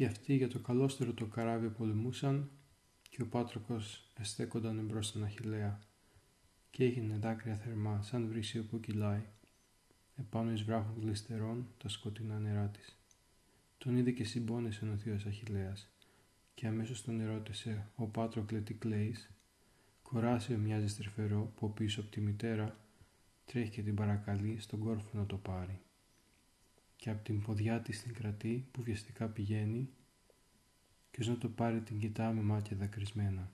και αυτοί για το καλόστερο το καράβι πολεμούσαν και ο Πάτροκος εστέκονταν εμπρός στον Αχιλέα και έγινε δάκρυα θερμά σαν βρύσιο που κυλάει επάνω εις βράχων γλιστερών τα σκοτεινά νερά της. Τον είδε και συμπόνεσε ο θείος Αχιλέας και αμέσως τον ερώτησε ο Πάτροκλε τι κλαίεις; Κοράσιο μοιάζεις στρεφερό που πίσω από τη μητέρα τρέχει και την παρακαλεί στον κόρφο να το πάρει και από την ποδιά της την κρατεί που βιαστικά πηγαίνει και ως να το πάρει την κοιτά με μάτια δακρυσμένα.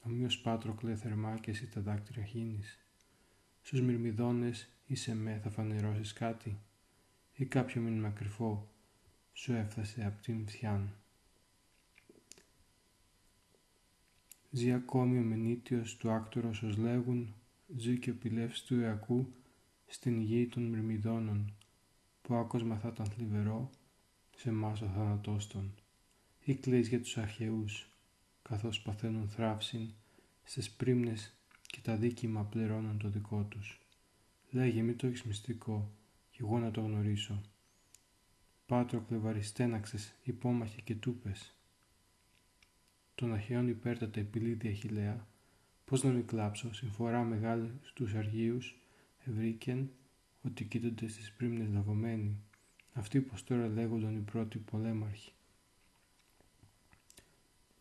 Ομοίως Πάτροκλε θερμά και εσύ τα δάκτυρα χύνεις. Στους μυρμιδόνες είσαι με θα φανερώσεις κάτι ή κάποιο μήνυμα κρυφό σου έφτασε από την Θιάν. Ζει ακόμη ο Μενίτιος του άκτορος ως λέγουν, ζει και ο πηλεύς του Εακού στην γη των Μυρμιδόνων, που άκοσμα θα ήταν θλιβερό σε εμάς ο θανατόστον. Ή κλαις για τους αρχαιούς, καθώς παθαίνουν θράψιν στις πρίμνες και τα δίκημα πληρώνουν το δικό τους. Λέγε μη το έχεις μυστικό κι εγώ να το γνωρίσω. Πάτροκλε βαριστέναξες υπόμαχε και τούπες. Τον αρχαίων υπέρτατα επιλίδη Αχιλέα, πώς να μην κλάψω, συμφορά μεγάλη στους αργίους, ευρύκεν, ότι κοίτονται στις πρίμνες λαβωμένοι, αυτοί πως τώρα λέγονταν οι πρώτοι πολέμαρχοι.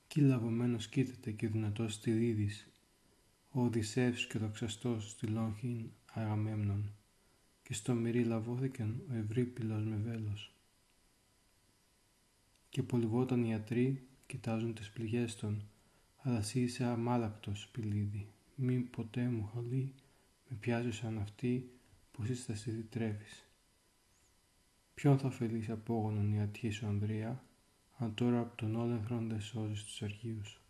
Κι λαβωμένος κοίταται και δυνατός στη δίδης, ο Οδυσσεύς και δοξαστός στη λόγχην Αγαμέμνων, και στο μυρί λαβώθηκαν ο Ευρύπηλος με βέλος. Και πολυβόταν οι ιατροί, κοιτάζουν τις πληγές των, αλλά εσύ είσαι αμάλακτος, πηλίδι, μη ποτέ μου χαλεί, με πιάζει σαν αυτή, που εσύ θα σε διτρεύεις. Ποιον θα ωφελήσει απόγονον η ατυχή σου Ανδρία, αν τώρα από τον όλεθρον δεν σώζεις τους αρχείους.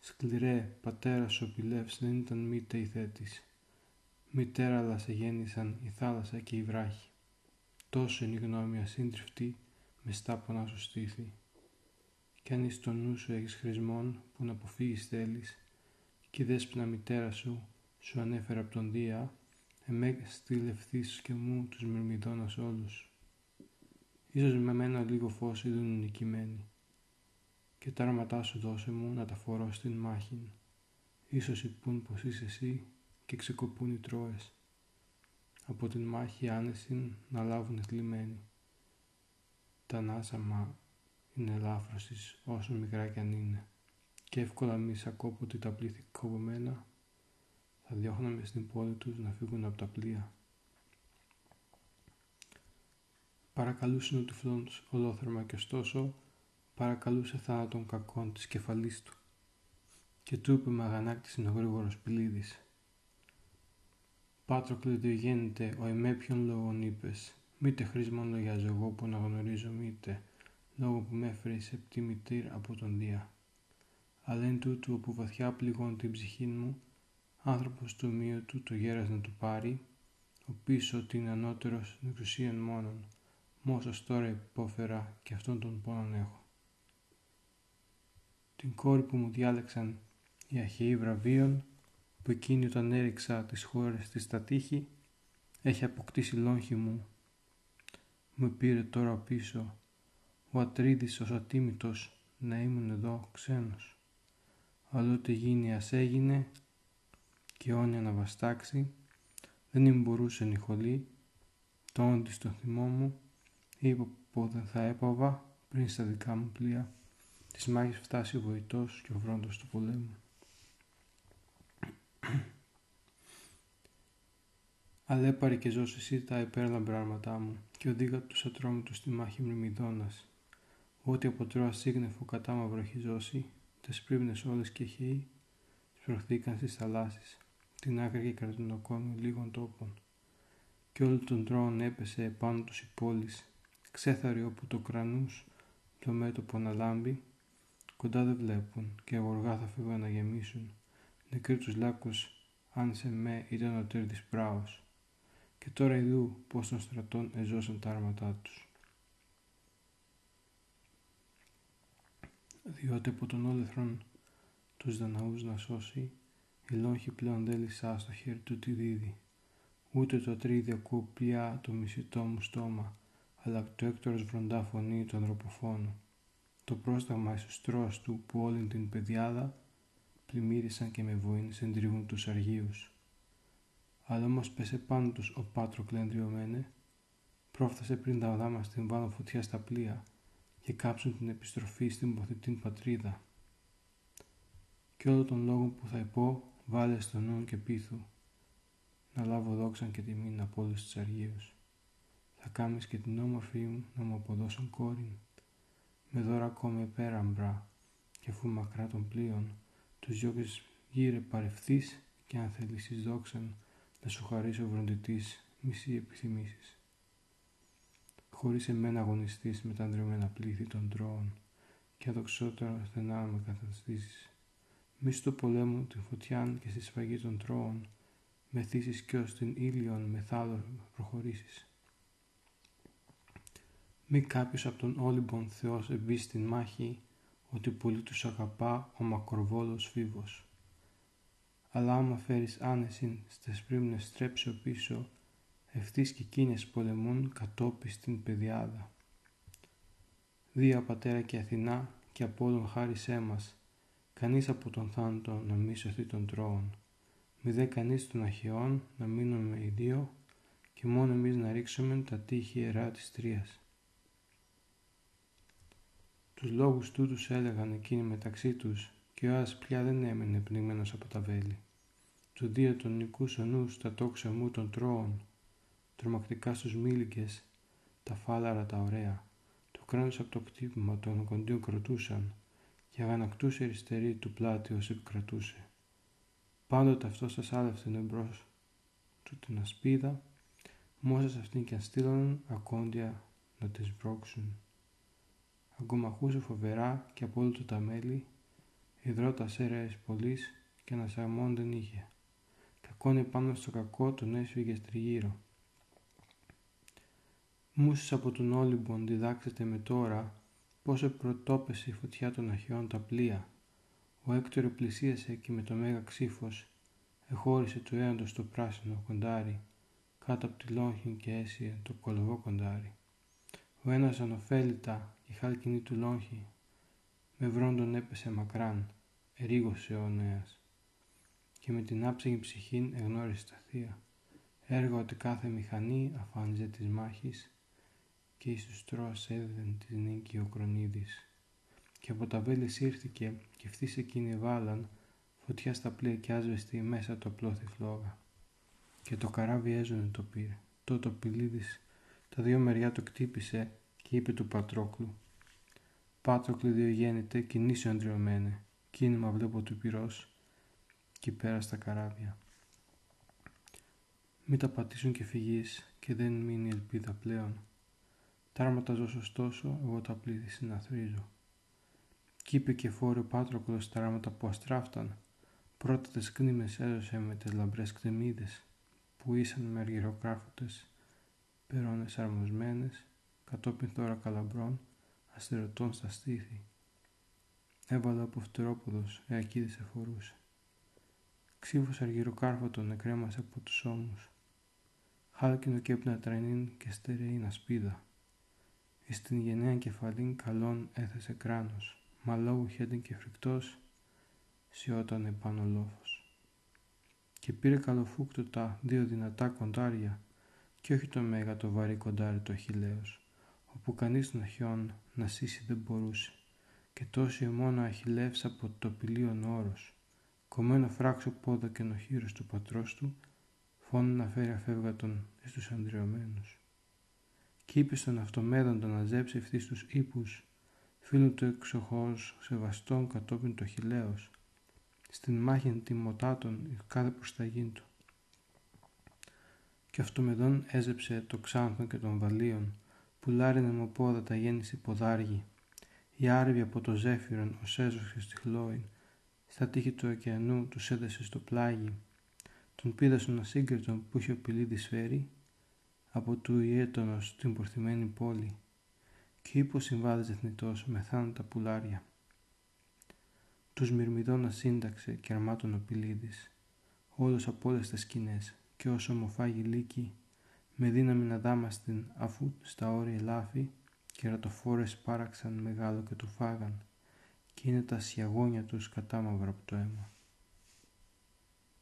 Σκληρέ, πατέρα σου πηλεύς δεν ήταν μήτε η θέτης. Μητέρα αλλά σε γέννησαν η θάλασσα και η βράχη. Τόσο είναι η γνώμη ασύντριφτη με στάπονα σου στήθη. Κι αν εις το νου σου έχεις χρησμόν που να αποφύγεις θέλεις και η δέσποινα μητέρα σου σου ανέφερε από τον Δία εμέ στείλευθείς και μου τους μυρμηδόνας όλους. Ίσως με μένα λίγο φως είδουν νικημένοι και τα άραματά σου δώσε μου να τα φορώ στην μάχη. Ίσως υπούν πως είσαι εσύ και ξεκοπούν οι τρώες. Από την μάχη άνεση να λάβουν θλιμμένοι. Τα νάσαμα είναι ελάφρωσης όσο μικρά κι αν είναι και εύκολα μη σακόποτε τα πλήθη κομμένα θα διώχναμε στην πόλη τους να φύγουν από τα πλοία. Παρακαλούσε ο τυφλός ολόθερμα και ωστόσο παρακαλούσε θάνατον κακών της κεφαλής του και του είπε με αγανάκτηση ο γρήγορος Πηλίδης. Πάτροκλε διογέννητε ο εμέ ποιον λόγον είπες, μήτε χρήσμα λογιάζω εγώ που να γνωρίζω μήτε, λόγω που με έφερε σε πτή από τον Δία. Αλλά εν τούτου όπου βαθιά πληγών την ψυχή μου, άνθρωπος του ομοίου του το γέρας να του πάρει, ο πίσω ότι είναι ανώτερος εξουσίαν μόνον, μόσος τώρα υπόφερα και αυτόν τον πόνον έχω. Την κόρη που μου διάλεξαν οι αρχαίοι βραβείων που εκείνη όταν έριξα τις χώρες της στα τείχη έχει αποκτήσει λόγχη μου. Μου πήρε τώρα πίσω ο Ατρίδης ως ατίμητος να ήμουν εδώ ξένος. Ό,τι γίνει ας έγινε και όνια να βαστάξει δεν им μπορούσε νυχολή τόντι στο θυμό μου είπα πότε θα έπαβα πριν στα δικά μου πλοία της μάχης φτάσει ο βοητός και ο βρόντος του πολέμου. Αλλά έπαρε και ζώσει εσύ τα υπέρλαμπρα άρματά μου και οδήγα τους ατρόμητους στη μάχη μνημιδόνας. Ό,τι από τρώα σύγνεφο κατά μαύρο έχει ζώσει, τες πρίμνες όλες και χαίοι, σπρωχθήκαν στις θαλάσσες, την άκρη και καρτινοκόμη λίγων τόπων. Και όλο τον τρόν έπεσε επάνω τους η πόλης, ξέθαρη όπου το κρανούς το μέτωπο να λάμπει Κοντά δεν βλέπουν και αγοργά θα φύγουν να γεμίσουν. Νεκροί τους λάκους αν σε με ήταν ο τέρδης πράος. Και τώρα ειδού πως των στρατών εζώσαν τα άρματά τους. Διότι από τον όλεθρον τους δαναούς να σώσει, η λόγχη πλέον δεν λυσά στο χέρι του τη δίδει. Ούτε το τρίδι ακούω πια το μισητό μου στόμα, αλλά το έκτορος βροντά φωνή του ανθρωποφόνου. Το πρόσταγμα ισοστρός του που όλη την πεδιάδα πλημμύρισαν και με βοήν συντριβούν τους αργίους. Αλλά όμως πέσε πάνω τους ο Πάτρος κλέντριωμένε, πρόφτασε πριν τα οδά μας την βάλω φωτιά στα πλοία και κάψουν την επιστροφή στην ποθητήν πατρίδα. Και όλο τον λόγο που θα υπώ βάλε στο νου και πείθου, να λάβω δόξαν και τιμήν από όλους τους αργίους. Θα κάμεις και την όμορφη μου να μου αποδώσουν κόρην, με δώρα ακόμα πέραμπρα και αφού μακρά των πλοίων, τους διώκεις γύρε παρευθείς και αν θέλεις δόξαν να σου χαρίσω βροντιτής μισή επιθυμήσεις. Χωρίς εμένα αγωνιστείς με τα ανδρεωμένα πλήθη των τρώων και αδοξότερο στενά με καταστήσεις. Μη στο πολέμου την φωτιάν και στη σφαγή των τρώων μεθύσεις κι ως την ήλιον μεθάδο προχωρήσεις. Μη κάποιος από τον Όλυμπον Θεός εμπεί στην μάχη ότι πολύ τους αγαπά ο μακροβόλος φίβος. Αλλά άμα φέρεις άνεσιν στις πρίμνες στρέψω πίσω, ευθύς και εκείνες πολεμούν κατόπι στην πεδιάδα. Δία πατέρα και Αθηνά και από όλων χάρισέ μας, κανείς από τον θάνατο να μη σωθεί των τρώων. Μη δε κανείς των αχαιών να μείνουμε οι δύο και μόνο εμείς να ρίξουμε τα τείχη ιερά της Τρίας. Τους λόγους τούτους έλεγαν εκείνοι μεταξύ τους και ο Άς πια δεν έμενε πνιγμένος από τα βέλη. Του δύο τον νικούς ο τα τόξα μου των τρώων, τρομακτικά στους μήλικες, τα φάλαρα τα ωραία, το κράνος από το κτύπημα των κοντίων κροτούσαν και αγανακτούσε αριστερή του πλάτη ως επικρατούσε. Πάντοτε αυτός σας άλευτε εμπρός του την ασπίδα, μόσες αυτήν και αν στείλωναν ακόντια να τις μπρώξουν αγκομαχούσε φοβερά και από όλο τα μέλη, υδρότας έρεες πολλής και ένα σαμόν δεν είχε. Κακόνε πάνω στο κακό τον έσφυγε τριγύρω. Μούσες από τον Όλυμπον διδάξετε με τώρα πόσο πρωτόπεσε η φωτιά των αχαιών τα πλοία. Ο Έκτορο πλησίασε και με το μέγα ξύφος εχώρισε του έαντος το πράσινο κοντάρι κάτω από τη λόγχη και έσυε το κολοβό κοντάρι. Ο ένας ανοφέλητα η χάλκινη του λόγχη, με βρόντον έπεσε μακράν, ερήγωσε ο νέας. Και με την άψεγη ψυχήν εγνώρισε τα θεία. Έργο ότι κάθε μηχανή αφάνιζε της μάχης και εις τους τρός έδεν της νίκη ο Κρονίδης. Και από τα βέλης σύρθηκε και ευθύς εκείνη βάλαν φωτιά στα πλοία και άσβεστη μέσα το πλώθη φλόγα. Και το καράβι έζωνε το πήρε. Τότε ο Πηλίδης τα δύο μεριά το κτύπησε και είπε του Πατρόκλου «Πάτροκλη διογέννητε, κινήσιο αντριωμένε, κίνημα βλέπω του πυρός και πέρα στα καράβια. Μη τα πατήσουν και φυγείς και δεν μείνει ελπίδα πλέον. Τάρματα ζω ωστόσο, εγώ τα πλήθη συναθρίζω. Κι είπε και φόρε ο Πάτροκλος τα ράματα που αστράφταν, πρώτα τις κνήμες έδωσε με τις λαμπρές κτεμίδες, που ήσαν με αργυροκράφωτες, περώνες αρμοσμένες, κατόπιν τώρα καλαμπρών, αστερωτών στα στήθη. Έβαλα από φτερόποδος, εακίδης εφορούσε. Ξύφος αργυροκάρφωτο εκρέμασε από τους ώμους. Χάλκινο έπνα τρανίν και στερεήν ασπίδα. Εις την γενναία κεφαλήν καλών έθεσε κράνος, μα λόγου χέντην και φρικτός, σιώτανε πάνω λόφος. Και πήρε καλοφούκτοτα δύο δυνατά κοντάρια, και όχι το μέγα το βαρύ κοντάρι το αχιλέος όπου κανείς των αχιών να σύσει δεν μπορούσε και τόσοι μόνο αχιλεύς από το πηλίον όρος κομμένο φράξο πόδο και νοχύρος του πατρός του φόνο να φέρει αφεύγατον εις τους αντριωμένους κι είπε στον αυτομέδοντα να ζέψει ευθύς τους ύπους φίλου του εξοχώς σεβαστών κατόπιν το χιλέος. Στην μάχη τιμωτάτων κάθε προσταγήν του. Και αυτομεδόν έζεψε το ξάνθο και των βαλίων πουλάρι τα γέννησε ποδάργη, η άρβη από το ζέφυρον ο έζωσε στη χλόη, στα τείχη του ωκεανού τους έδεσε στο πλάγι, τον πίδασον ασύγκριτον που είχε ο πηλίδης φέρει, από του ιέτονος την πορθυμένη πόλη, και ύπο συμβάδιζε θνητός με θάνατα πουλάρια. Τους μυρμηδών ασύνταξε και αρμάτων ο πηλίδης, όλος από όλες τις σκηνές, και όσο ομοφάγει λύκη, με δύναμη να δάμαστην αφού στα όρια λάφη κερατοφόρες πάραξαν μεγάλο και το φάγαν και είναι τα σιαγόνια τους κατάμαυρα από το αίμα.